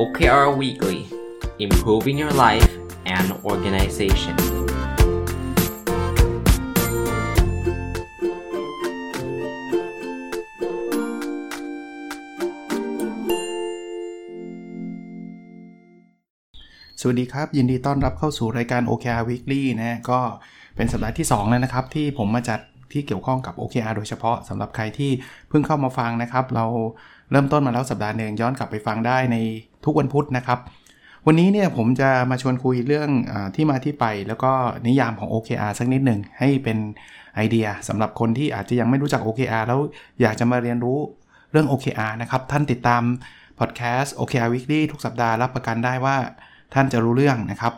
OKR Weekly Improving Your Life and Organization สวัสดีครับ ยินดีต้อนรับเข้าสู่รายการ OKR Weekly นะก็เป็นสัปดาห์ที่ 2 แล้วนะครับ ที่ผมมาจัดที่เกี่ยวข้องกับ OKR โดยเฉพาะสำหรับใครที่เพิ่งเข้ามาฟังนะครับ เราเริ่มต้นมาแล้วสัปดาห์หนึ่งย้อนกลับไปฟังได้ใน ทุกวันพุธนะครับ วันนี้เนี่ยผมจะมาชวนคุยเรื่องอที่มาที่ไป แล้วก็นิยามของ OKR สักนิดหนึ่งให้เป็นไอเดียสำหรับคนที่อาจจะยังไม่รู้จัก OKR แล้วอยากจะมาเรียนรู้เรื่อง OKR นะครับ ท่านติดตามพอดแคสต์ OKR Weekly ทุกสัปดาห์รับประกันได้ว่าท่านจะรู้เรื่องนะครับ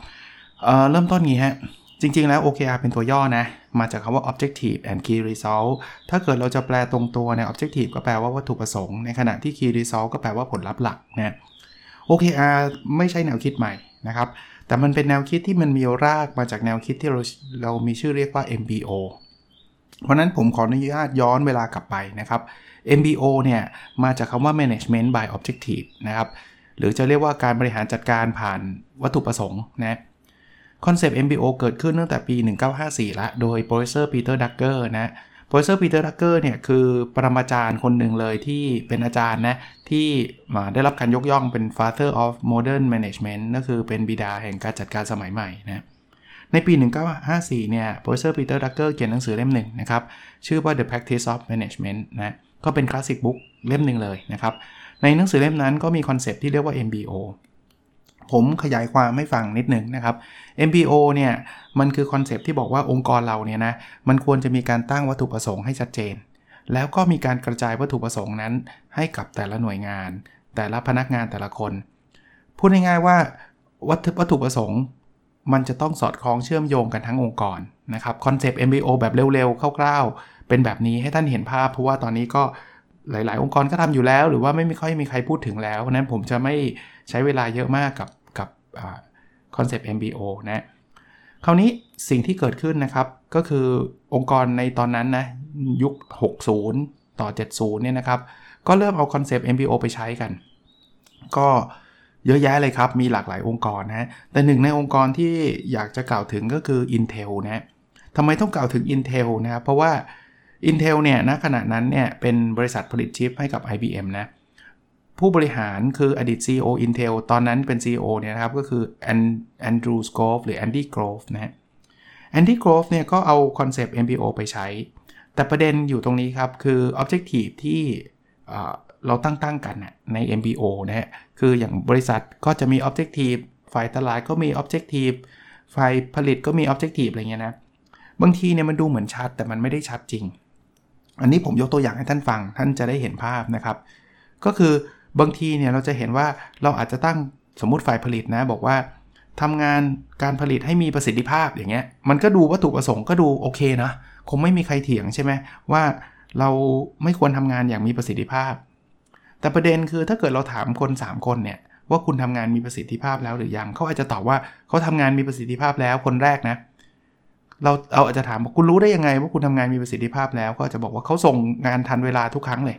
เเริ่มต้นงี้ฮะจริง ๆ แล้ว OKR เป็นตัวย่อนะ มาจากคำว่า Objective and Key Result ถ้าเกิดเราจะแปลตรงตัวเนี่ย Objective ก็แปลว่าวัตถุประสงค์ ในขณะที่ Key Result ก็แปลว่าผลลัพธ์หลักนะ OKR ไม่ใช่แนวคิดใหม่นะครับ แต่มันเป็นแนวคิดที่มันมีรากมาจากแนวคิดที่เราเรามีชื่อเรียกว่า MBO เพราะนั้นผมขออนุญาตย้อนเวลากลับไปนะครับ MBO เนี่ยมาจากคำว่า Management by Objective นะครับ หรือจะเรียกว่าการบริหารจัดการผ่านวัตถุประสงค์นะคอนเซปต์ MBO เกิดขึ้นตั้งแต่ปี 1954 ละ โดย Professor Peter Drucker นะ Professor Peter Drucker เนี่ยคือปรมาจารย์คนหนึ่งเลยที่เป็นอาจารย์นะ ที่ได้รับการยกย่องเป็น father of modern management นั่นคือเป็นบิดาแห่งการจัดการสมัยใหม่นะในปี 1954 เนี่ย Professor Peter Drucker เขียนหนังสือเล่มหนึ่งนะครับ ชื่อว่า The Practice of Management นะก็เป็น classic book เล่มหนึ่งเลยนะครับ ในหนังสือเล่มนั้นก็มี concept ที่เรียกว่า MBO ผมขยายความให้ฟังนิดหนึ่งนะครับ MBO เนี่ยมันคือ concept ที่บอกว่าองค์กรเราเนี่ยนะมันควรจะมีการตั้งวัตถุประสงค์ให้ชัดเจน แล้วก็มีการกระจายวัตถุประสงค์นั้น ให้กับแต่ละหน่วยงาน แต่ละพนักงานแต่ละคน พูดง่ายๆว่าวัตถุวัตถุประสงค์ มันจะต้องสอดคล้องเชื่อมโยงกันทั้งองค์กรนะครับคอนเซปต์ MBO แบบเร็วๆคร่าวๆ เป็นแบบนี้ให้ท่านเห็นภาพ เพราะว่าตอนนี้ก็หลาย ๆ องค์กรก็ทำอยู่แล้ว หรือว่าไม่มีค่อยมีใครพูดถึงแล้วเพราะนั้นผมจะไม่ ใช้เวลาเยอะมากกับกับคอนเซปต์ MBO นะคราวนี้สิ่งที่เกิดขึ้นนะครับ ก็คือองค์กรในตอนนั้นนะยุค 60 ต่อ 70 เนี่ยนะครับ ก็เริ่มเอาคอนเซปต์ MBO ไปใช้กัน ก็เยอะแยะเลยครับ มีหลากหลายองค์กรนะแต่หนึ่งในองค์กรที่อยากจะกล่าวถึงก็คือ Intel นะทำไมต้องกล่าวถึง Intel นะครับเพราะว่า Intel เนี่ยณขณะนั้นเนี่ยเป็นบริษัทผลิตชิปให้กับ IBM นะ ผู้บริหารคืออดีต CEO Intel ตอนนั้นเป็น CEO เนี่ยนะครับ ก็คือ Andrew Grove หรือ Andy Grove นะ Andy Grove เนี่ยก็เอาคอนเซปต์ MBO ไปใช้ แต่ประเด็นอยู่ตรงนี้ครับ คือ Objective ที่เราตั้งตั้งกันใน MBO นะฮะ คืออย่างบริษัทก็จะมี Objective ฝ่ายตลาดก็มี Objective ฝ่ายผลิตก็มี Objective อะไรเงี้ยนะ บางทีเนี่ยมันดูเหมือนชัดแต่มันไม่ได้ชัดจริง อันนี้ผมยกตัวอย่างให้ท่านฟัง ท่านจะได้เห็นภาพนะครับ ก็คือ บางทีเนี่ยเราจะเห็นว่าเราอาจจะตั้งสมมติฝ่ายผลิตนะ บอกว่าทำงานการผลิตให้มีประสิทธิภาพอย่างเงี้ยมันก็ดูวัตถุประสงค์ก็ดูโอเคนะคงไม่มีใครเถียงใช่ไหมว่าเราไม่ควรทำงานอย่างมีประสิทธิภาพ แต่ประเด็นคือถ้าเกิดเราถามคน 3 คนเนี่ยว่าคุณทำงานมีประสิทธิภาพแล้วหรือยังเขาอาจจะตอบว่าเขาทำงานมีประสิทธิภาพแล้วคนแรกนะ เราเราอาจจะถามว่าคุณรู้ได้ยังไงว่าคุณทำงานมีประสิทธิภาพแล้ว ก็จะบอกว่าเขาส่งงานทันเวลาทุกครั้งเลย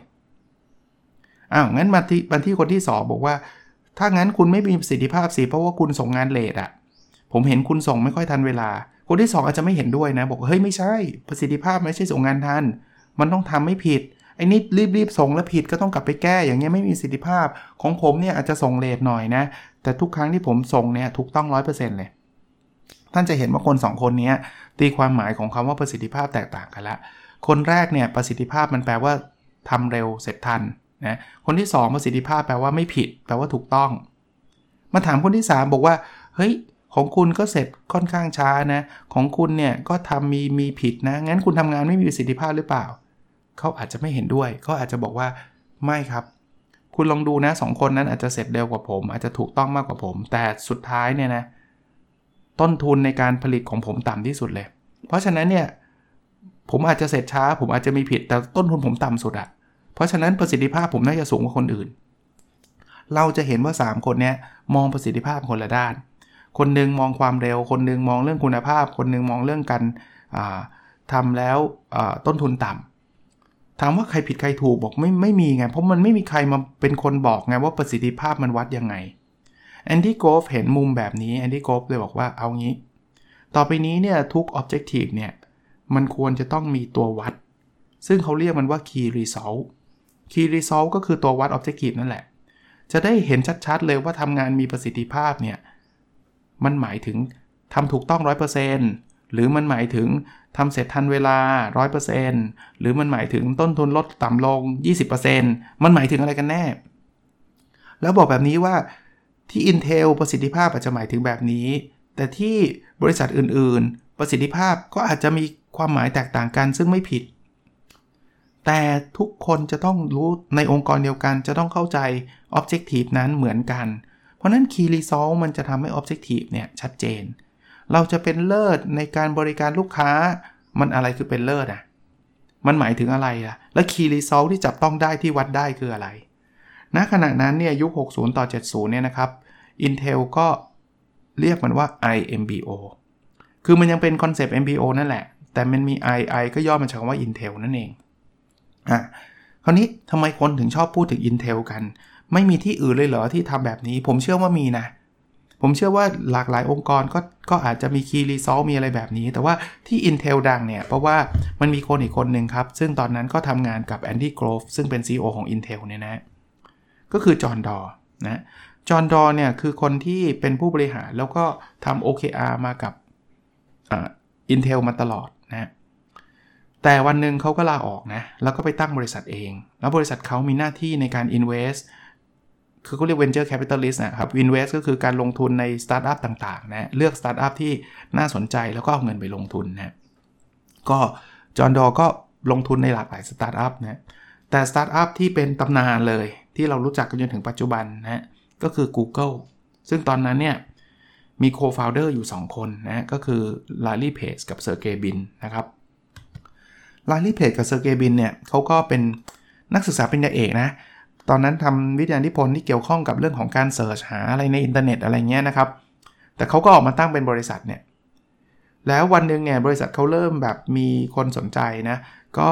อ้าวงั้นมาที่มาที่คนที่สองบอกว่า ถ้างั้นคุณไม่มีประสิทธิภาพสิเพราะว่าคุณส่งงานเลทอะผมเห็นคุณส่งไม่ค่อยทันเวลา คนที่ 2 อาจจะไม่เห็นด้วยนะ บอกเฮ้ยไม่ใช่ประสิทธิภาพไม่ใช่ส่งงานทัน มันต้องทำไม่ผิดไอ้นี่รีบๆส่งแล้วผิดก็ต้องกลับไปแก้อย่างเงี้ยไม่มีประสิทธิภาพของผมเนี่ยอาจจะส่งเลทหน่อยนะ แต่ทุกครั้งที่ผมส่งเนี่ยถูกต้องร้อยเปอร์เซ็นต์เลยท่านจะเห็นว่าคน 2 คนนี้ตีความหมายของคำว่าประสิทธิภาพแตกต่างกันละ คนแรกเนี่ยประสิทธิภาพมันแปลว่าทำเร็วเสร็จทัน นะคนที่ 2 ประสิทธิภาพแปลว่าไม่ผิด แปลว่าถูกต้อง มาถามคนที่ 3 บอกว่า เฮ้ย ของคุณก็เสร็จค่อนข้างช้านะ ของคุณเนี่ยก็ทำมีมีผิดนะ งั้นคุณทำงานไม่มีประสิทธิภาพหรือเปล่า เขาอาจจะไม่เห็นด้วย เขาอาจจะบอกว่าไม่ครับ คุณลองดูนะสองคนนั้นอาจจะเสร็จเร็วกว่าผม อาจจะถูกต้องมากกว่าผม แต่สุดท้ายเนี่ยนะ ต้นทุนในการผลิตของผมต่ำที่สุดเลย เพราะฉะนั้นเนี่ยผมอาจจะเสร็จช้า ผมอาจจะมีผิด แต่ต้นทุนผมต่ำสุดอะ เพราะฉะนั้นประสิทธิภาพผมน่าจะสูงกว่าคนอื่น เราจะเห็นว่า 3 คนนี้มองประสิทธิภาพคนละด้าน คนนึงมองความเร็ว คนนึงมองเรื่องคุณภาพ คนนึงมองเรื่องการทำแล้วต้นทุนต่ำถามว่าใครผิดใครถูกบอกไม่ไม่มีไง เพราะมันไม่มีใครมาเป็นคนบอกไงว่าประสิทธิภาพมันวัดยังไง Andy Grove เห็นมุมแบบนี้ Andy Grove เลยบอกว่าเอางี้ ต่อไปนี้เนี่ยทุก Objective เนี่ยมันควรจะต้องมีตัววัด ซึ่งเขาเรียกมันว่า Key Result Key Result ก็คือตัววัด Objective นั่นแหละ จะได้เห็นชัดๆเลยว่าทำงานมีประสิทธิภาพเนี่ย มันหมายถึงทำถูกต้อง 100%หรือมันหมายถึงทำเสร็จทันเวลา 100%หรือมันหมายถึงต้นทุนลดต่ำลง 20%มันหมายถึงอะไรกันแน่ แล้วบอกแบบนี้ว่าที่ Intel ประสิทธิภาพอาจจะหมายถึงแบบนี้ แต่ที่บริษัทอื่น ๆ ประสิทธิภาพก็อาจจะมีความหมายแตกต่างกันซึ่งไม่ผิด แต่ทุกคนจะต้องรู้ในองค์กรเดียวกัน จะต้องเข้าใจ Objective นั้นเหมือนกัน เพราะนั้น Key Result มันจะทำให้ Objective เนี่ยชัดเจน เราจะเป็นเลิศในการบริการลูกค้า มันอะไรคือเป็นเลิศอะมันหมายถึงอะไรล่ะ และ Key Result ที่จับต้องได้ที่วัดได้คืออะไรณขณะนั้นเนี่ยยุค 60 ต่อ 70 เนี่ยนะครับ Intel ก็เรียกมันว่า IMBO คือมันยังเป็นคอนเซปต์ MBO นั่นแหละ แต่มันมี I I ก็ย่อมาจากคำว่า Intel นั่นเอง อะคราวนี้ทำไมคนถึงชอบพูดถึง Intel กัน ไม่มีที่อื่นเลยเหรอที่ทำแบบนี้ ผมเชื่อว่ามีนะ ผมเชื่อว่าหลากหลายองค์กรก็ก็อาจจะมี Key Result มีอะไรแบบนี้ แต่ว่าที่ Intel ดังเนี่ย เพราะว่ามันมีคนอีกคนหนึ่งครับ ซึ่งตอนนั้นก็ทำงานกับ Andy Grove ซึ่งเป็น CEO ของ Intel เนี่ยนะ ก็คือ John Doerr นะ John Doerr เนี่ยคือคนที่เป็นผู้บริหารแล้วก็ทำ OKR มากับ Intel มาตลอด แต่วันหนึ่งเขาก็ลาออกนะ แล้วก็ไปตั้งบริษัทเอง แล้วบริษัทเขามีหน้าที่ในการ invest คือเขาเรียก venture capitalist นะครับ invest ก็คือการลงทุนในสตาร์ทอัพต่างๆนะ เลือกสตาร์ทอัพที่น่าสนใจแล้วก็เอาเงินไปลงทุนนะ ก็ John Doerr ก็ลงทุนในหลากหลายสตาร์ทอัพนะ แต่สตาร์ทอัพที่เป็นตำนานเลยที่เรารู้จักกันจนถึงปัจจุบันนะก็คือ Google ซึ่งตอนนั้นเนี่ยมี co-founder อยู่ 2 คนนะ ก็คือ Larry Page กับ Sergey Brin นะครับ Larry Page กับ Sergey Brin เนี่ยเขาก็เป็นนักศึกษาปริญญาเอกนะ ตอนนั้นทำวิทยานิพนธ์ที่เกี่ยวข้องกับเรื่องของการ search หาอะไรในอินเทอร์เน็ตอะไรเงี้ยนะครับ แต่เขาก็ออกมาตั้งเป็นบริษัทเนี่ย แล้ววันหนึ่งเนี่ยบริษัทเขาเริ่มแบบมีคนสนใจนะ ก็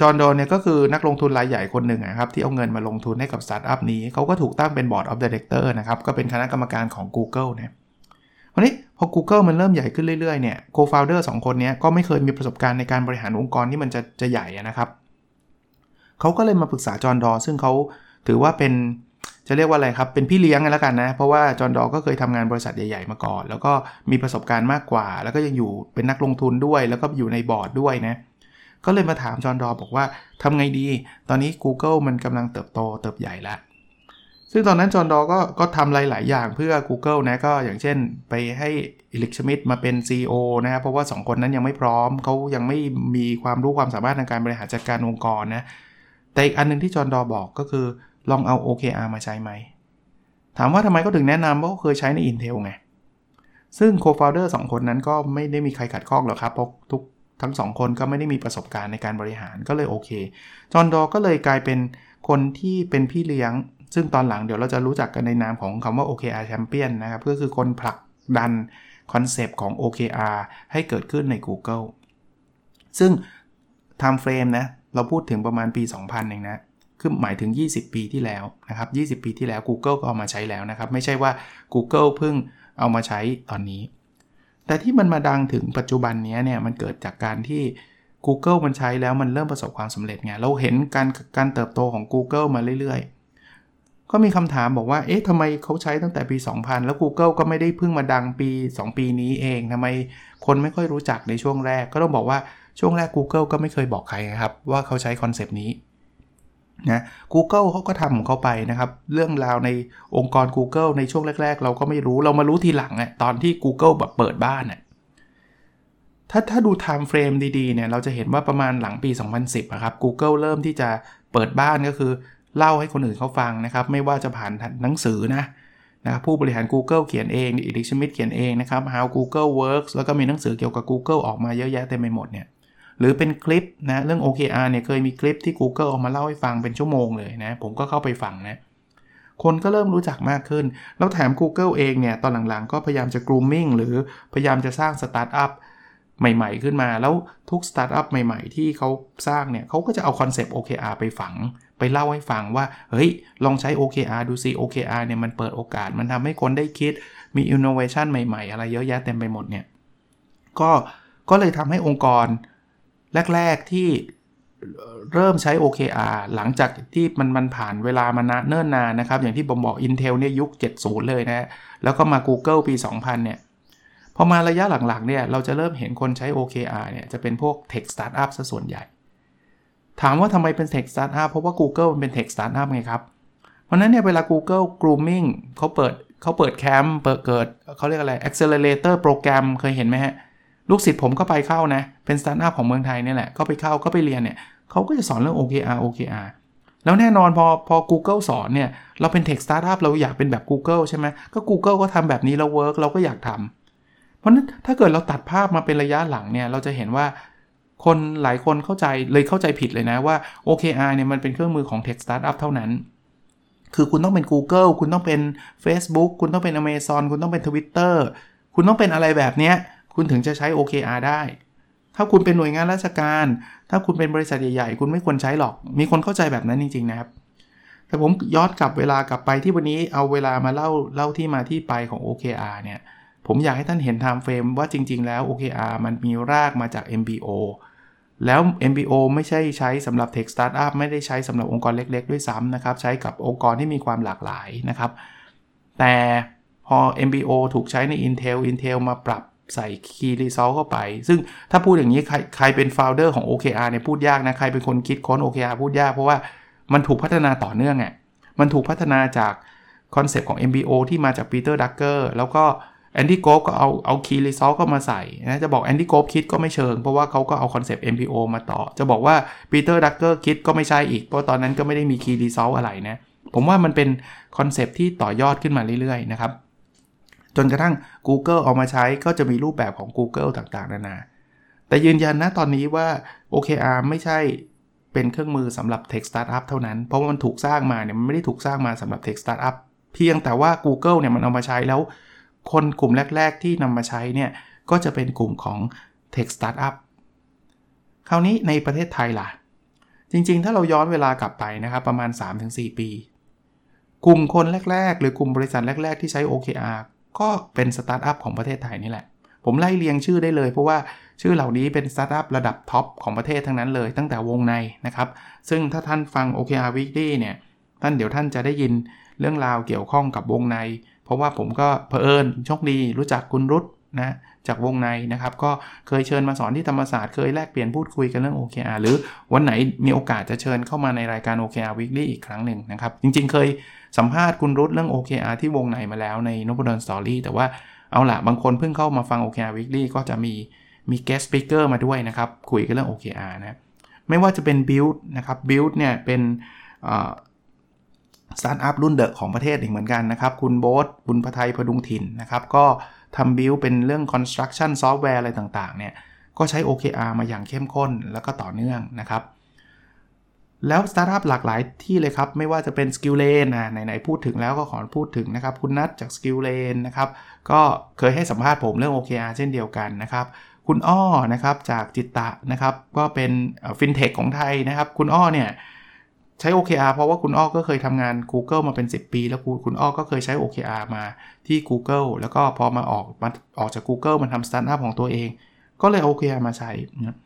จอห์น ดอร์เนี่ยก็คือนักลงทุนรายใหญ่คนหนึ่งนะครับที่เอาเงินมาลงทุนให้กับสตาร์ทอัพนี้เขาก็ถูกตั้งเป็น Board of Directors นะครับ ก็เป็นคณะกรรมการของ Google เนี่ย วันนี้พอ Google มันเริ่มใหญ่ขึ้นเรื่อยๆเนี่ย co-founder สองคนนี้ก็ไม่เคยมีประสบการณ์ในการบริหารองค์กรที่มันจะจะใหญ่นะครับเขาก็เลยมาปรึกษาจอห์นดอร์ ซึ่งเขาถือว่าเป็นจะเรียกว่าอะไรครับ เป็นพี่เลี้ยงกันแล้วกันนะ เพราะว่าจอห์นดอร์ ก็เคยทำงานบริษัทใหญ่ๆมาก่อน แล้วก็มีประสบการณ์มากกว่า แล้วก็ยังอยู่เป็นนักลงทุนด้วย แล้วก็อยู่ในบอร์ดด้วยนะ ก็เลยมาถามจอห์นดอ บอกว่าทำไงดี ตอนนี้ Google มันกำลังเติบโตเติบใหญ่แล้ว ซึ่งตอนนั้นจอห์นดอก็ก็ทำหลาย ๆ อย่างเพื่อ Google นะก็อย่างเช่นไปให้อิลิกชมิดมาเป็น CEO นะครับเพราะว่า 2 คนนั้นยังไม่พร้อม เขายังไม่มีความรู้ความสามารถในการบริหารจัดการองค์กรนะ แต่อีกอันนึงที่จอห์นดอบอกก็คือลองเอา OKR มาใช้ไหม ถามว่าทำไมเขาถึงแนะนำเพราะเคยใช้ใน Intel ไง ซึ่ง co-founder 2คนนั้นก็ไม่ได้มีใครขัดข้องหรอกครับเพราะทุกทั้งสองคนก็ไม่ได้มีประสบการณ์ในการบริหารก็เลยโอเค จอห์นดอก็เลยกลายเป็นคนที่เป็นพี่เลี้ยง ซึ่งตอนหลังเดี๋ยวเราจะรู้จักกันในนามของคำว่า OKR Champion นะครับ ก็คือคนผลักดันคอนเซปต์ของ OKR ให้เกิดขึ้นใน Google ซึ่ง Time Frame นะ เราพูดถึงประมาณปี 2000เองนะ คือหมายถึง 20 ปีที่แล้วนะครับ 20 ปีที่แล้ว Google ก็เอามาใช้แล้วนะครับ ไม่ใช่ว่า Google เพิ่งเอามาใช้ตอนนี้ แต่ที่มันมาดังถึงปัจจุบันนี้เนี่ย มันเกิดจากการที่ Google มันใช้แล้วมันเริ่มประสบความสำเร็จไง เราเห็นการการเติบโตของ Google มาเรื่อยๆ ก็มีคำถามบอกว่า เอ๊ะทำไมเขาใช้ตั้งแต่ปี 2000 แล้ว Google ก็ไม่ได้เพิ่งมาดังปี 2 ปีนี้เองทำไมคนไม่ค่อยรู้จักในช่วงแรก ก็ต้องบอกว่าช่วงแรก Google ก็ไม่เคยบอกใครครับ ว่าเขาใช้คอนเซปต์นี้นะ Google เขาก็ทำของเขาไปนะครับ เรื่องราวในองค์กร Google ในช่วงแรก ๆ เราก็ไม่รู้เรามารู้ทีหลังอะตอนที่ Google แบบเปิดบ้านอะถ้าถ้าดู time frame ดีๆเนี่ยเราจะเห็นว่าประมาณหลังปี 2010อะครับ Google เริ่มที่จะเปิดบ้านก็คือ เล่าให้คนอื่นเขาฟังนะครับ ไม่ว่าจะผ่านหนังสือนะนะครับผู้บริหาร Google เขียนเองเอริก ชมิดต์เขียนเองนะครับ How Google Works แล้วก็มีหนังสือเกี่ยวกับ Google ออกมาเยอะแยะเต็มไปหมดเนี่ยหรือเป็นคลิปนะเรื่อง OKR เนี่ยเคยมีคลิปที่ Google ออกมาเล่าให้ฟังเป็นชั่วโมงเลยนะผมก็เข้าไปฟังนะคนก็เริ่มรู้จักมากขึ้น แล้วแถม Google เองเนี่ยตอนหลังๆ ก็พยายามจะ grooming หรือพยายามจะสร้างสตาร์ทอัพ ใหม่ๆขึ้นมาแล้วทุกสตาร์ทอัพใหม่ๆ ที่เขาสร้างเนี่ยเขาก็จะเอาคอนเซปต์ OKR ไปฝัง ไปเล่าให้ฟังว่า เฮ้ย ลองใช้ OKR ดูสิ OKR เนี่ยมันเปิดโอกาส มันทำให้คนได้คิดมี innovation ใหม่ๆ อะไรเยอะแยะเต็มไปหมดเนี่ยก็ก็เลยทำให้องค์กรแรก ๆ ที่เริ่มใช้ OKR หลังจากที่มันมันผ่านเวลามานะเนิ่นนานนะครับ อย่างที่ผมบอก Intel เนี่ยยุค 70 เลยนะ แล้วก็มา Google ปี 2000 เนี่ย พอมาระยะหลังๆเนี่ยเราจะเริ่มเห็นคนใช้ OKR เนี่ยจะเป็นพวก Tech Startup ซะส่วนใหญ่ ถามว่าทำไมเป็น Tech Startup เพราะว่า Google มันเป็น Tech Startup ไงครับ เพราะนั้นเนี่ยเวลา Google Grooming เขาเปิดเขาเปิดแคมป์เปิดเกิดเขาเรียกอะไร Accelerator โปรแกรมเคยเห็นไหมฮะ ลูกศิษย์ผมก็ไปเข้านะ เป็นสตาร์ทอัพของเมืองไทยนี่แหละก็ไปเข้าก็ไปเรียนเนี่ยเขาก็จะสอนเรื่อง OKR OKR แล้วแน่นอนพอพอ Google สอนเนี่ย เราเป็น Tech Startup เราอยากเป็นแบบ Google ใช่ไหมก็ Google ก็ทำแบบนี้แล้วเวิร์กเราก็อยากทำ เพราะนั้นถ้าเกิดเราตัดภาพมาเป็นระยะหลังเนี่ยเราจะเห็นว่าคนหลายคนเข้าใจเลยเข้าใจผิดเลยนะว่า OKR เนี่ยมันเป็นเครื่องมือของ Tech Startup เท่านั้น คือคุณต้องเป็น Google คุณต้องเป็น Facebook คุณต้องเป็น Amazon คุณต้องเป็น Twitter คุณต้องเป็นอะไรแบบเนี้ยคุณถึงจะใช้ OKR ได้ ถ้าคุณเป็นหน่วยงานราชการ ถ้าคุณเป็นบริษัทใหญ่ๆ คุณไม่ควรใช้หรอก มีคนเข้าใจแบบนั้นจริงๆนะครับ แต่ผมย้อนกลับเวลากลับไปที่วันนี้เอาเวลามาเล่าเล่าที่มาที่ไปของ OKR เนี่ย ผมอยากให้ท่านเห็น time frame ว่าจริง ๆ แล้ว OKR มันมีรากมาจาก MBO แล้ว MBO ไม่ใช่ใช้สำหรับ Tech Startup ไม่ได้ใช้สำหรับองค์กรเล็ก ๆ ด้วยซ้ำนะครับ ใช้กับองค์กรที่มีความหลากหลายนะครับ แต่พอ MBO ถูกใช้ใน Intel Intel มาปรับใส่ Key Result เข้าไป ซึ่งถ้าพูดอย่างนี้ใครใครเป็น founder ของ OKR เนี่ยพูดยากนะ ใครเป็นคนคิดค้น OKR พูดยากเพราะว่ามันถูกพัฒนาต่อเนื่องอะมันถูกพัฒนาจากคอนเซปต์ของ MBO ที่มาจากปีเตอร์ ดรักเกอร์แล้วก็ แอนดี้โกรฟก็เอาเอา Key Result ก็มาใส่นะจะบอกแอนดี้โกรฟคิดก็ไม่เชิง เพราะว่าเขาก็เอาคอนเซปต์ MBO มาต่อ จะบอกว่าปีเตอร์ ดรักเกอร์คิดก็ไม่ใช่อีก เพราะตอนนั้นก็ไม่ได้มี Key Result อะไรนะ ผมว่ามันเป็นคอนเซปต์ที่ต่อยอดขึ้นมาเรื่อยๆนะครับ จนกระทั่ง Google เอามาใช้ก็จะมีรูปแบบของ Google ต่างๆ นานา แต่ยืนยันนะตอนนี้ว่า OKR ไม่ใช่เป็นเครื่องมือสำหรับ Tech Startup เท่านั้น เพราะว่ามันถูกสร้างมาเนี่ยมันไม่ได้ถูกสร้างมาสำหรับ Tech Startup เพียงแต่ว่า Google เนี่ยมันเอามาใช้แล้ว คนกลุ่มแรก ๆ ที่นำมาใช้เนี่ยก็จะเป็นกลุ่มของ Tech Startup คราวนี้ในประเทศไทยล่ะ จริง ๆ ถ้าเราย้อนเวลากลับไปนะครับประมาณ 3-4 ปี กลุ่มคนแรก ๆ หรือกลุ่มบริษัทแรก ๆ ที่ใช้ OKR ก็เป็นสตาร์ทอัพของประเทศไทยนี่แหละ ผมไล่เรียงชื่อได้เลย เพราะว่าชื่อเหล่านี้เป็นสตาร์ทอัพระดับท็อปของประเทศทั้งนั้นเลย ตั้งแต่วงในนะครับ ซึ่งถ้าท่านฟัง OKR Weekly เนี่ยท่านเดี๋ยวท่านจะได้ยินเรื่องราวเกี่ยวข้องกับวงใน เพราะว่าผมก็เผอิญโชคดีรู้จักคุณรุตนะจากวงในนะครับ ก็เคยเชิญมาสอนที่ธรรมศาสตร์เคยแลกเปลี่ยนพูดคุยกันเรื่อง OKR หรือวันไหนมีโอกาสจะเชิญเข้ามาในรายการ OKR Weekly อีกครั้งหนึ่งนะครับ จริงๆ เคยสัมภาษณ์คุณรุตเรื่อง OKR ที่วงในมาแล้วในนพดล Story แต่ว่าเอาละบางคนเพิ่งเข้ามาฟัง OKR Weekly ก็จะมีมี guest speaker มาด้วยนะครับ คุยกันเรื่อง OKR นะไม่ว่าจะเป็น Build นะครับ Build เนี่ยเป็น สตาร์ทอัพรุ่นเดอะของประเทศอีกเหมือนกันนะครับ คุณโบ๊ทบุญพไทยพดุงถิ่นนะครับ ก็ทำ Builk เป็นเรื่อง construction software อะไรต่างๆ เนี่ย ก็ใช้ OKR มาอย่างเข้มข้นแล้วก็ต่อเนื่องนะครับ แล้วสตาร์ทอัพหลากหลายที่เลยครับ ไม่ว่าจะเป็น Skill Lane นะไหนๆพูดถึงแล้วก็ขอพูดถึงนะครับ คุณนัทจาก SkillLane นะครับ ก็เคยให้สัมภาษณ์ผมเรื่อง OKR เช่นเดียวกันนะครับคุณอ้อนะครับจาก Jitta นะครับ ก็เป็นฟินเทคของไทยนะครับ คุณอ้อเนี่ย ใช้ OKR เพราะว่าคุณอ้อก็เคยทำงาน Google มาเป็น 10 ปี แล้วคุณอ้อก็เคยใช้ OKR มาที่ Google แล้วก็พอมาออกมาออกจาก Google มันทำสตาร์ทอัพของตัวเอง ก็เลย OKR มาใช้นะ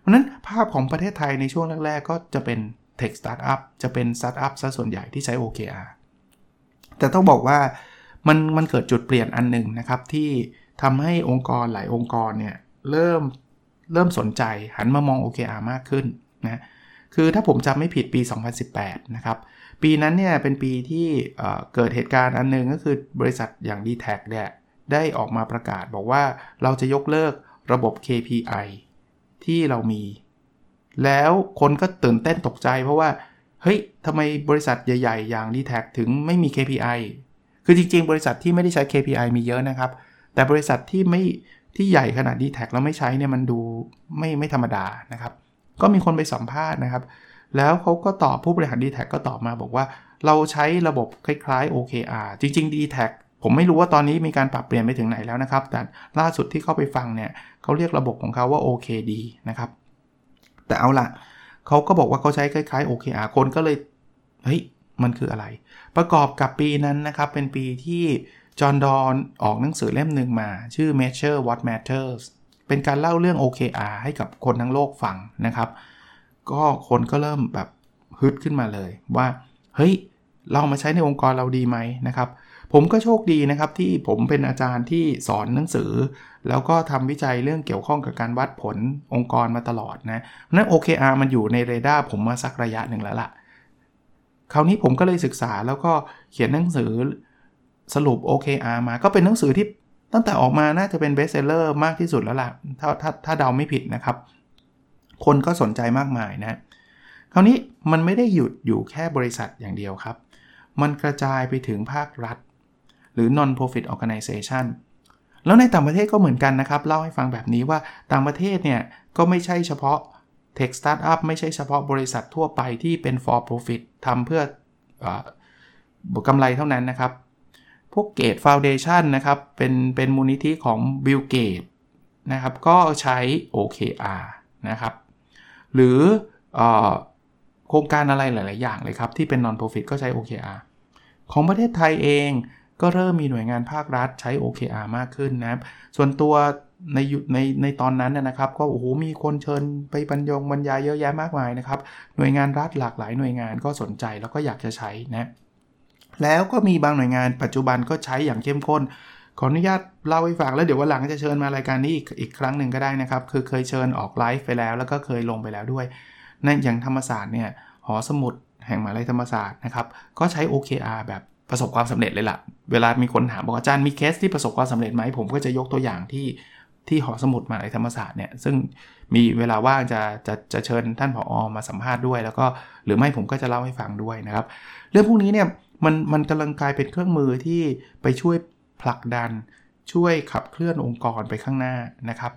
เพราะนั้นภาพของประเทศไทยในช่วงแรก ๆ ก็จะเป็น Tech Startup จะเป็น Startup ซะส่วนใหญ่ที่ใช้ OKR แต่ต้องบอกว่ามันมันเกิดจุดเปลี่ยนอันหนึ่งนะครับที่ทำให้องค์กรหลายองค์กรเนี่ยเริ่มเริ่มสนใจหันมามอง OKR มากขึ้นนะ คือถ้าผมจำไม่ผิดปี 2018 นะครับ ปีนั้นเนี่ยเป็นปีที่เกิดเหตุการณ์อันนึงก็คือบริษัทอย่าง d t แทเนี่ยได้ออกมาประกาศบอกว่าเราจะยกเลิกระบบ KPI ที่เรามี แล้วคนก็ตื่นเต้นตกใจเพราะว่า เฮ้ยทำไมบริษัทใหญ่ ๆ อย่าง d t แทถึงไม่มี KPI คือจริง ๆ บริษัทที่ไม่ได้ใช้ KPI มีเยอะนะครับ แต่บริษัทที่ไม่ที่ใหญ่ขนาด d t แทแล้วไม่ใช้เนี่ยมันดูไม่ไม่ธรรมดานะครับ ก็มีคนไปสัมภาษณ์นะครับ แล้วเขาก็ตอบผู้บริหาร d t แทก็ตอบมาบอกว่า เราใช้ระบบคล้ายๆ OKR จริง ๆ d t แทผมไม่รู้ว่าตอนนี้มีการปรับเปลี่ยนไปถึงไหนแล้วนะครับ แต่ล่าสุดที่เข้าไปฟังเนี่ยเขาเรียกระบบของเขาว่า OKD นะครับ แต่เอาละเขาก็บอกว่าเขาใช้คล้ายๆ OKR คนก็เลยเฮ้ยมันคืออะไร ประกอบกับปีนั้นนะครับ เป็นปีที่จอห์นดอนออกหนังสือเล่มหนึ่งมา ชื่อ Measure What Matters เป็นการเล่าเรื่อง OKR ให้กับคนทั้งโลกฟังนะครับ ก็คนก็เริ่มแบบฮึดขึ้นมาเลยว่า เฮ้ย เรามาใช้ในองค์กรเราดีไหมนะครับ ผมก็โชคดีนะครับที่ผมเป็นอาจารย์ที่สอนหนังสือ แล้วก็ทำวิจัยเรื่องเกี่ยวข้องกับการวัดผลองค์กรมาตลอดนะนั้น OKR มันอยู่ในเรดาร์ผมมาสักระยะหนึ่งแล้วล่ะ คราวนี้ผมก็เลยศึกษาแล้วก็เขียนหนังสือสรุป OKR มาก็เป็นหนังสือที่ ตั้งแต่ออกมาน่าจะเป็นเบสเซลเลอร์มากที่สุดแล้วล่ะ ถ้าถ้าถ้าเดาไม่ผิดนะครับ คนก็สนใจมากมายนะ คราวนี้มันไม่ได้หยุดอยู่แค่บริษัทอย่างเดียวครับ มันกระจายไปถึงภาครัฐ หรือ non-profit organization แล้วในต่างประเทศก็เหมือนกันนะครับ เล่าให้ฟังแบบนี้ว่าต่างประเทศเนี่ยก็ไม่ใช่เฉพาะ Tech Startup ไม่ใช่เฉพาะบริษัททั่วไปที่เป็น for profit ทำเพื่อกำไรเท่านั้นนะครับ พวก Gates Foundation นะครับ เป็นเป็นมูลนิธิของบิลเกตส์นะครับ ก็ใช้ OKR นะครับ หรืออโครงการอะไรหลาย ๆ อย่างเลยครับ ที่เป็น non-profit ก็ใช้ OKR ของประเทศไทยเองก็เริ่มมีหน่วยงานภาครัฐใช้ OKR มากขึ้นนะครับ ส่วนตัวในในในตอนนั้นนะครับ ก็โอ้โหมีคนเชิญไปบรรยงบรรยายเยอะแยะมากมายนะครับ หน่วยงานรัฐหลากหลายหน่วยงานก็สนใจแล้วก็อยากจะใช้นะ แล้วก็มีบางหน่วยงานปัจจุบันก็ใช้อย่างเข้มข้น ขออนุญาตเล่าให้ฟังแล้วเดี๋ยววันหลังจะเชิญมารายการนี้อีกอีกครั้งหนึ่งก็ได้นะครับ คือเคยเชิญออกไลฟ์ไปแล้ว แล้วก็เคยลงไปแล้วด้วยนั่นอย่างธรรมศาสตร์เนี่ยหอสมุดแห่งมหาลัยธรรมศาสตร์นะครับก็ใช้ OKR แบบประสบความสำเร็จเลยล่ะ เวลามีคนถามบอกอาจารย์มีเคสที่ประสบความสำเร็จไหมผมก็จะยกตัวอย่างที่ที่หอสมุดมหาลัยธรรมศาสตร์เนี่ยซึ่งมีเวลาว่างจะจะจะเชิญท่านผออมาสัมภาษณ์ด้วย แล้วก็หรือไม่ผมก็จะเล่าให้ฟังด้วยนะครับ เรื่องพวกนี้เนี่ย มันมันกำลังกลายเป็นเครื่องมือที่ไปช่วยผลักดัน ช่วยขับเคลื่อนองค์กรไปข้างหน้านะครับ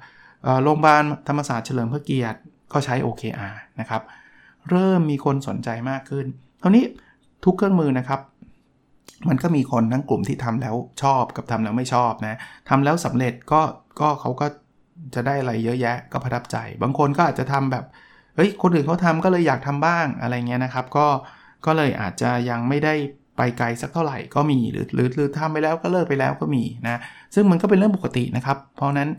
โรงพยาบาลธรรมศาสตร์เฉลิมพระเกียรติก็ใช้ OKR นะครับ เริ่มมีคนสนใจมากขึ้นคราวนี้ทุกเครื่องมือนะครับ มันก็มีคนทั้งกลุ่มที่ทำแล้วชอบกับทำแล้วไม่ชอบนะทำแล้วสำเร็จก็ก็เขาก็จะได้อะไรเยอะแยะก็ประทับใจ บางคนก็อาจจะทำแบบเฮ้ยคนอื่นเขาทำก็เลยอยากทำบ้างอะไรเงี้ยนะครับ ก็ก็เลยอาจจะยังไม่ได้ ไปไกลสักเท่าไหร่ก็มีหรือหรือหรือทำไปแล้วก็เลิกไปแล้วก็มีนะซึ่งมันก็เป็นเรื่องปกตินะครับ เพราะนั้น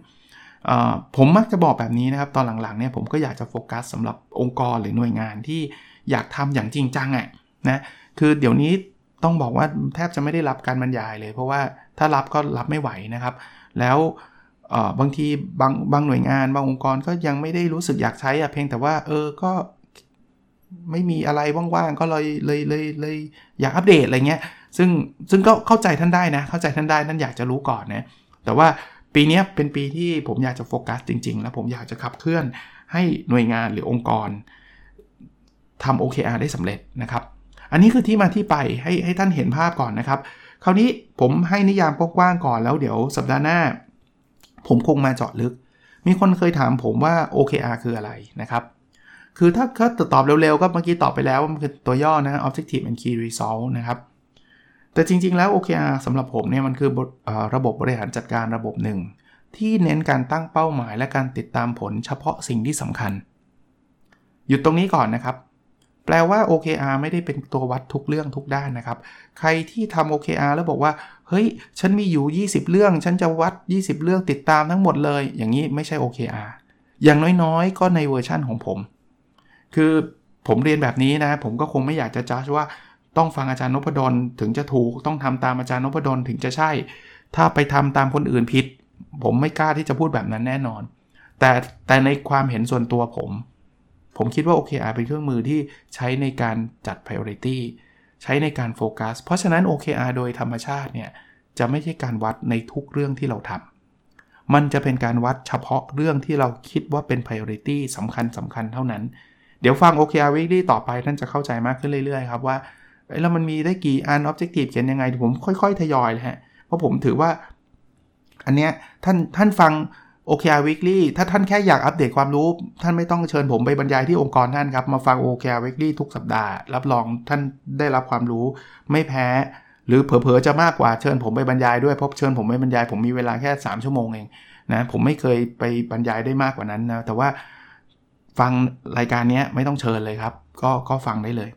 ผมมักจะบอกแบบนี้นะครับ ตอนหลังๆเนี่ยผมก็อยากจะโฟกัสสำหรับองค์กรหรือหน่วยงานที่อยากทำอย่างจริงจังอะนะคือเดี๋ยวนี้ต้องบอกว่าแทบจะไม่ได้รับการบรรยายเลย เพราะว่าถ้ารับก็รับไม่ไหวนะครับ แล้วบางทีบางบางหน่วยงาน บางองค์กรก็ยังไม่ได้รู้สึกอยากใช้อะเพียงแต่ว่าเออก็ ไม่มีอะไรว่างๆ ก็เลยเลยเลยเลยอยากอัปเดตอะไรเงี้ย ซึ่งซึ่งก็เข้าใจท่านได้นะ เข้าใจท่านได้ท่านอยากจะรู้ก่อนนะ แต่ว่าปีนี้เป็นปีที่ผมอยากจะโฟกัสจริง ๆ แล้วผมอยากจะขับเคลื่อนให้หน่วยงานหรือองค์กรทำ OKR ได้สำเร็จนะครับ อันนี้คือที่มาที่ไปให้ให้ท่านเห็นภาพก่อนนะครับ คราวนี้ผมให้นิยามกว้างๆก่อนแล้วเดี๋ยวสัปดาห์หน้า ผมคงมาเจาะลึก มีคนเคยถามผมว่า OKR คืออะไรนะครับ คือถ้าถ้าตอบเร็วๆ ก็เมื่อกี้ตอบไปแล้วมันคือตัวย่อนะ Objective and Key Result นะครับ แต่จริงๆแล้ว OKR สำหรับผมเนี่ยมันคือระบบบริหารจัดการระบบหนึ่ง ที่เน้นการตั้งเป้าหมายและการติดตามผลเฉพาะสิ่งที่สำคัญ หยุดตรงนี้ก่อนนะครับ แปลว่า OKR ไม่ได้เป็นตัววัดทุกเรื่องทุกด้านนะครับ ใครที่ทำ OKR แล้วบอกว่า เฮ้ย ฉันมีอยู่ 20 เรื่อง ฉันจะวัด 20 เรื่องติดตามทั้งหมดเลย อย่างนี้ไม่ใช่ OKR อย่างน้อยๆ ก็ในเวอร์ชั่นของผม คือผมเรียนแบบนี้นะ ผมก็คงไม่อยากจะจ้าว่าต้องฟังอาจารย์นพดลถึงจะถูก ต้องทำตามอาจารย์นพดลถึงจะใช่ ถ้าไปทำตามคนอื่นผิด ผมไม่กล้าที่จะพูดแบบนั้นแน่นอน แต่แต่ในความเห็นส่วนตัวผม ผมคิดว่า OKR เป็นเครื่องมือที่ใช้ในการจัด priority ใช้ในการโฟกัส เพราะฉะนั้น OKR โดยธรรมชาติเนี่ยจะไม่ใช่การวัดในทุกเรื่องที่เราทำมันจะเป็นการวัดเฉพาะเรื่องที่เราคิดว่าเป็น priority สำคัญสำคัญเท่านั้น เดี๋ยวฟัง OKR weekly ต่อไปท่านจะเข้าใจมากขึ้นเรื่อยๆ ครับว่าแล้วมันมีได้กี่อัน objective เขียนยังไงผมค่อยๆ ทยอยเลยฮะ เพราะผมถือว่า อันเนี้ยท่านท่านฟัง OKR Weekly ถ้าท่านแค่อยากอัปเดตความรู้ ท่านไม่ต้องเชิญผมไปบรรยายที่องค์กรท่านครับ มาฟัง OKR Weekly ทุกสัปดาห์ รับรองท่านได้รับความรู้ไม่แพ้ หรือเผลอๆจะมากกว่าเชิญผมไปบรรยายด้วยเพราะเชิญผมไปบรรยายผมมีเวลาแค่ 3 ชั่วโมงเองนะผมไม่เคยไปบรรยายได้มากกว่านั้นนะแต่ว่า ฟังรายการนี้ไม่ต้องเชิญเลยครับ ก็ก็ฟังได้เลย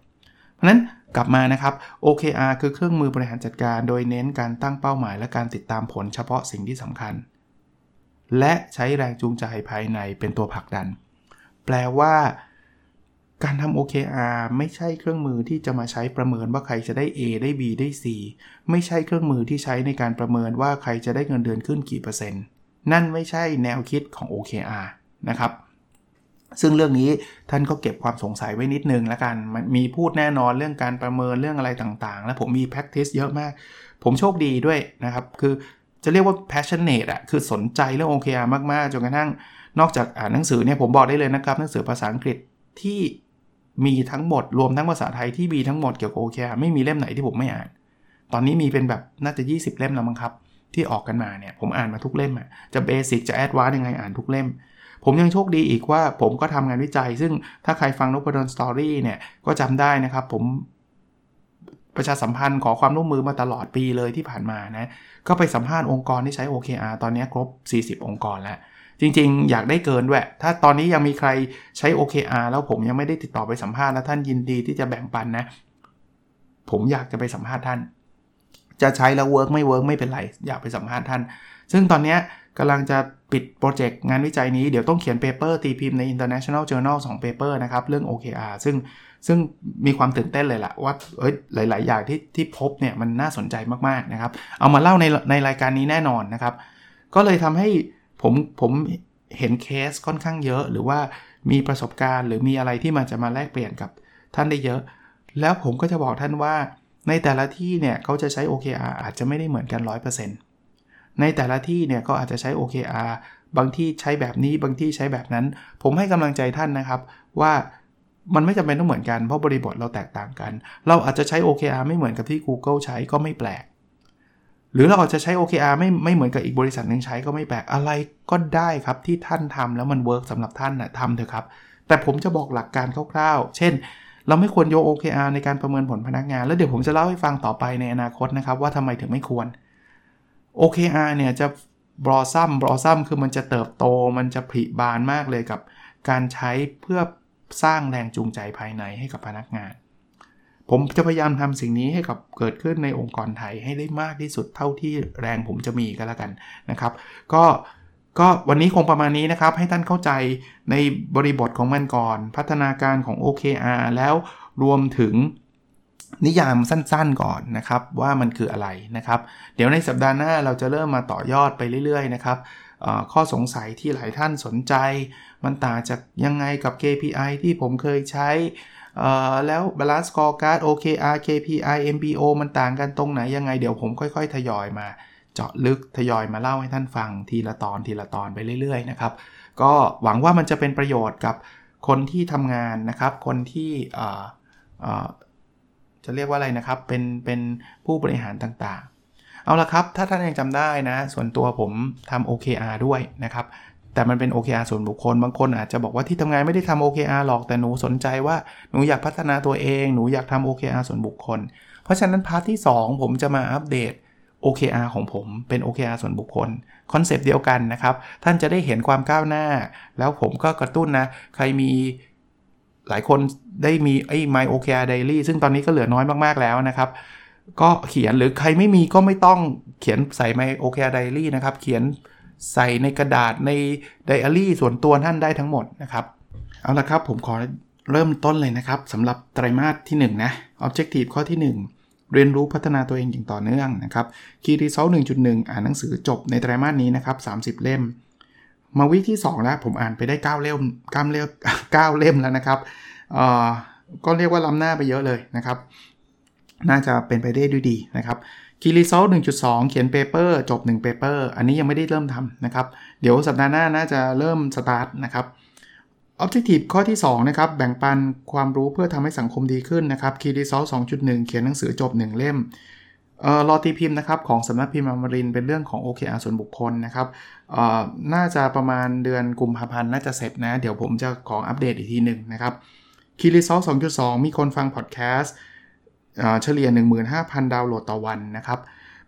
เพราะนั้นกลับมานะครับ OKR คือเครื่องมือบริหารจัดการโดยเน้นการตั้งเป้าหมาย และการติดตามผลเฉพาะสิ่งที่สำคัญ และใช้แรงจูงใจภายในเป็นตัวผลักดัน แปลว่าการทำ OKR ไม่ใช่เครื่องมือที่จะมาใช้ประเมินว่าใครจะได้ A ได้ B ได้ C ไม่ใช่เครื่องมือที่ใช้ในการประเมินว่าใครจะได้เงินเดือนขึ้นกี่เปอร์เซ็นต์ นั่นไม่ใช่แนวคิดของ OKR นะครับ ซึ่งเรื่องนี้ท่านก็เก็บความสงสัยไว้นิดนึงแล้วกันมันมีพูดแน่นอนเรื่องการประเมินเรื่องอะไรต่างๆ แล้วผมมี practice เยอะมาก ผมโชคดีด้วยนะครับ คือจะเรียกว่า passionate อะคือสนใจเรื่อง OKR มากๆ จนกระทั่งนอกจากอ่านหนังสือเนี่ยผมบอกได้เลยนะครับ หนังสือภาษาอังกฤษที่มีทั้งหมดรวมทั้งภาษาไทยที่มีทั้งหมดเกี่ยวกับ OKR ไม่มีเล่มไหนที่ผมไม่อ่าน ตอนนี้มีเป็นแบบน่าจะ 20 เล่มแล้วมั้งครับที่ออกกันมาเนี่ยผมอ่านมาทุกเล่มอะจะ basic จะ advance ยังไงอ่านทุกเล่ม ผมยังโชคดีอีกว่าผมก็ทำงานวิจัย ซึ่งถ้าใครฟังนพดล Story เนี่ยก็จำได้นะครับผมประชาสัมพันธ์ขอความร่วมมือมาตลอดปีเลยที่ผ่านมานะ ก็ไปสัมภาษณ์องค์กรที่ใช้ OKR ตอนนี้ครบ 40 องค์กรแล้ว จริงๆ อยากได้เกินด้วย ถ้าตอนนี้ยังมีใครใช้ OKR แล้วผมยังไม่ได้ติดต่อไปสัมภาษณ์แล้วท่านยินดีที่จะแบ่งปันนะ ผมอยากจะไปสัมภาษณ์ท่าน จะใช้แล้ว work ไม่ work ไม่เป็นไร อยากไปสัมภาษณ์ท่าน ซึ่งตอนนี้ กำลังจะปิด project งานวิจัยนี้เดี๋ยวต้องเขียน paper ตีพิมพ์ใน International Journal 2 paper นะครับ เรื่อง OKR ซึ่งซึ่งมีความตื่นเต้นเลยละ่ะว่าเอ้ยหลาย ๆ อย่างที่ที่พบเนี่ยมันน่าสนใจมาก ๆ นะครับ เอามาเล่าในในรายการนี้แน่นอนนะครับ ก็เลยทำให้ผมผมเห็นเคสค่อนข้างเยอะ หรือว่ามีประสบการณ์หรือมีอะไรที่มันจะมาแลกเปลี่ยนกับท่านได้เยอะ แล้วผมก็จะบอกท่านว่าในแต่ละที่เนี่ยเขาจะใช้ OKR อาจจะไม่ได้เหมือนกัน 100% ในแต่ละที่เนี่ยก็อาจจะใช้ OKR บางที่ใช้แบบนี้บางที่ใช้แบบนั้น ผมให้กำลังใจท่านนะครับว่ามันไม่จำเป็นต้องเหมือนกัน เพราะบริบทเราแตกต่างกัน เราอาจจะใช้ OKR ไม่เหมือนกับที่ Google ใช้ก็ไม่แปลก หรือเราอาจจะใช้ OKR ไม่ไม่เหมือนกับอีกบริษัทหนึ่งใช้ก็ไม่แปลกอะไรก็ได้ครับที่ท่านทำแล้วมันเวิร์กสำหรับท่านนะทำเถอะครับ แต่ผมจะบอกหลักการคร่าวๆ เช่น เราไม่ควรโย OKR ในการประเมินผลพนักงาน แล้วเดี๋ยวผมจะเล่าให้ฟังต่อไปในอนาคตนะครับว่าทำไมถึงไม่ควร OKR เนี่ยจะบรอซัมบรอซัมคือมันจะเติบโตมันจะผลิบานมากเลยกับ การใช้เพื่อสร้างแรงจูงใจภายในให้กับพนักงาน ผมจะพยายามทำสิ่งนี้ให้กับเกิดขึ้นในองค์กรไทยให้ได้มากที่สุดเท่าที่แรงผมจะมีก็แล้วกันนะครับ ก็ก็วันนี้คงประมาณนี้นะครับ ให้ท่านเข้าใจในบริบทของมันก่อน พัฒนาการของ OKR แล้วรวมถึง นิยามสั้นๆก่อนนะครับว่ามันคืออะไรนะครับ เดี๋ยวในสัปดาห์หน้าเราจะเริ่มมาต่อยอดไปเรื่อยๆนะครับข้อสงสัยที่หลายท่านสนใจ มันต่างจากยังไงกับ KPI ที่ผมเคยใช้แล้ว Balance Scorecard OKR KPI MBO มันต่างกันตรงไหนยังไงเดี๋ยวผมค่อยๆ ทยอยมาเจาะลึกทยอยมาเล่าให้ท่านฟังทีละตอนทีละตอนไปเรื่อยๆนะครับก็หวังว่ามันจะเป็นประโยชน์กับคนที่ทำงานนะครับ คนที่ จะเรียกว่าอะไรนะครับ เป็นเป็นผู้บริหารต่างๆ เอาละครับ ถ้าท่านยังจำได้นะ ส่วนตัวผมทำ OKR ด้วยนะครับ แต่มันเป็น OKR ส่วนบุคคล บางคนอาจจะบอกว่าที่ทำงานไม่ได้ทำ OKR หรอก แต่หนูสนใจว่าหนูอยากพัฒนาตัวเอง หนูอยากทำ OKR ส่วนบุคคล เพราะฉะนั้น part ที่ 2 ผมจะมา update OKR ของผมเป็น OKR ส่วนบุคคล concept เดียวกันนะครับ ท่านจะได้เห็นความก้าวหน้า แล้วผมก็กระตุ้นนะ ใครมี หลายคนได้มีไอ้ My OKR Diary ซึ่งตอนนี้ก็เหลือน้อยมากๆแล้วนะครับ ก็เขียนหรือใครไม่มีก็ไม่ต้องเขียนใส่ My OKR Diary นะครับ เขียนใส่ในกระดาษในไดอารี่ส่วนตัวท่านได้ทั้งหมดนะครับ เอาละครับผมขอเริ่มต้นเลยนะครับสำหรับไตรมาสที่ 1 นะ Objective ข้อที่ 1 เรียนรู้พัฒนาตัวเองอย่างต่อเนื่องนะครับ Key Result 1.1 อ่านหนังสือจบในไตรมาสนี้นะครับ 30 เล่ม มาวิที่2แล้วผมอ่านไปได้ 9 เล่ม9เล่ม9เล่มแล้วนะครับเอ่อก็เรียกว่าล้ำหน้าไปเยอะเลยนะครับ น่าจะเป็นไปได้ด้วยดีนะครับ Key Result 1.2 เขียน paper จบ1 paper อันนี้ยังไม่ได้เริ่มทำนะครับ เดี๋ยวสัปดาห์หน้าน่าจะเริ่มสตาร์ทนะครับ Objective ข้อที่2นะครับแบ่งปันความรู้เพื่อทำให้สังคมดีขึ้นนะครับ Key Result 2.1 เขียนหนังสือจบ 1 เล่มเอ่อ รอตีพิมพ์นะครับของสำนักพิมพ์อมรินทร์เป็นเรื่องของ OKR ส่วนบุคคลนะครับน่าจะประมาณเดือนกุมภาพันธ์น่าจะเสร็จนะ เดี๋ยวผมจะขออัปเดตอีกทีหนึ่งนะครับ Key Result 2.2 มีคนฟังพอดแคสต์เฉลี่ย 15,000 ดาวน์โหลดต่อวันนะครับ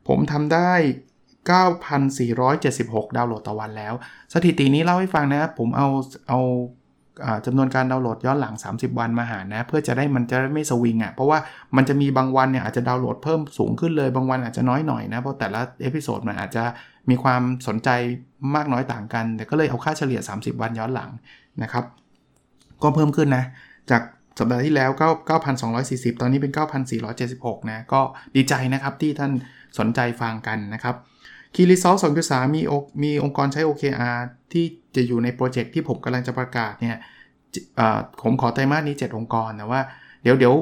ผมทำได้ 9,476 ดาวน์โหลดต่อวันแล้ว สถิตินี้เล่าให้ฟังนะ ผมเอาเอา จำนวนการดาวน์โหลดย้อนหลัง 30 วันมาหารนะ เพื่อจะได้มันจะไม่สวิงอะ่ะเพราะว่ามันจะมีบางวันเนี่ยอาจจะดาวน์โหลดเพิ่มสูงขึ้นเลยบางวันอาจจะน้อยหน่อยนะ เพราะแต่ละ episode มันอาจจะมีความสนใจมากน้อยต่างกัน แต่ก็เลยเอาค่าเฉลี่ย 30 วันย้อนหลังนะครับ ก็เพิ่มขึ้นนะ จากสัปดาห์ที่แล้ว9,240 ตอนนี้เป็น 9,476 นะ ก็ดีใจนะครับที่ท่านสนใจฟังกันนะครับ Key Result 2.3มีมีองค์กรใช้ OKR ที่จะอยู่ใน project ที่ผมกำลังจะประกาศเนี่ยผมขอไตรมาสนี้ 7 องค์กรนะว่าเดี๋ยวเดี๋ยว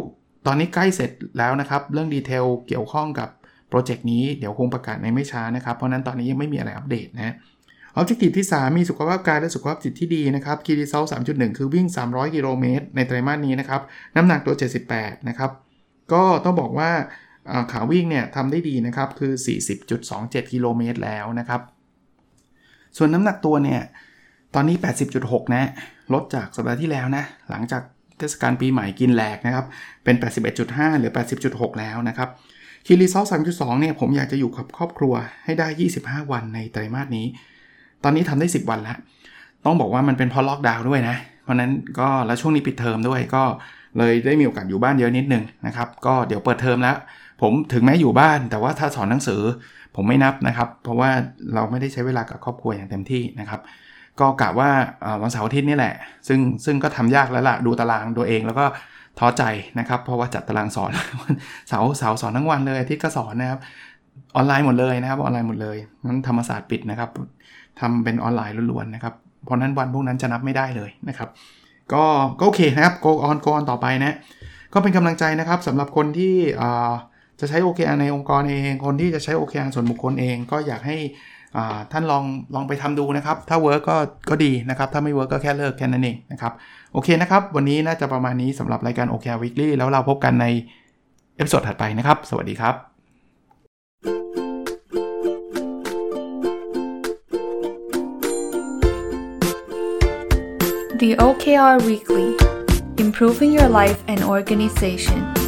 ตอนนี้ใกล้เสร็จแล้วนะครับ เรื่อง detail เกี่ยวข้องกับ project นี้เดี๋ยวคงประกาศในไม่ช้านะครับ เพราะนั้นตอนนี้ยังไม่มีอะไรอัปเดตนะ Objective ที่ 3 มีสุขภาพกายและสุขภาพจิตที่ดีนะครับ Key Result 3.1คือวิ่ง 300 กิโลเมตรในไตรมาสนี้นะครับ น้ำหนักตัว 78 นะครับ ก็ต้องบอกว่า ขาวิ่งเนี่ยทำได้ดีนะครับ คือ 40.27 กิโลเมตรแล้วนะครับ ส่วนน้ำหนักตัวเนี่ย ตอนนี้ 80.6 นะ ลดจากสัปดาห์ที่แล้วนะ หลังจากเทศกาลปีใหม่กินแหลกนะครับ เป็น 81.5 หรือ 80.6 แล้วนะครับคีรีซอล3.2 เนี่ย ผมอยากจะอยู่กับครอบครัวให้ได้ 25 วันในไตรมาสนี้ ตอนนี้ทำได้ 10 วันแล้ว ต้องบอกว่ามันเป็นเพราะล็อกดาวน์ด้วยนะ เพราะนั้นก็แล้วช่วงนี้ปิดเทอมด้วยก็เลยได้มีโอกาสอยู่บ้านเยอะนิดนึงนะครับ ก็เดี๋ยวเปิดเทอมแล้ว ผมถึงแม้อยู่บ้าน แต่ว่าถ้าสอนหนังสือผมไม่นับนะครับ เพราะว่าเราไม่ได้ใช้เวลากับครอบครัวอย่างเต็มที่นะครับ ก็กะว่าวันเสาร์อาทิตย์นี่แหละ ซึ่งซึ่งก็ทำยากแล้วล่ะดูตารางตัวเองแล้วก็ท้อใจนะครับ เพราะว่าจัดตารางสอนเสาร์เสาร์สอนทั้งวันเลยอาทิตย์ก็สอนนะครับออนไลน์หมดเลยนะครับออนไลน์หมดเลยนั้นธรรมศาสตร์ปิดนะครับทำเป็นออนไลน์ล้วนๆนะครับเพราะนั้นวันพวกนั้นจะนับไม่ได้เลยนะครับ ก็ก็โอเคนะครับ go on go on ต่อไปนะ ก็เป็นกำลังใจนะครับสำหรับคนที่ จะใช้ OKR ในองค์กรเอง คนที่จะใช้ OKR ส่วนบุคคลเอง ก็อยากให้ท่านลองลองไปทำดูนะครับ ถ้า work ก็ก็ดีนะครับ ถ้าไม่ work ก็แค่เลิกแค่นั้นเองนะครับ โอเคนะครับ วันนี้น่าจะประมาณนี้สำหรับรายการ OKR Weekly แล้วเราพบกันในเอพิโซดถัดไปนะครับ สวัสดีครับ The OKR Weekly Improving Your Life and Organization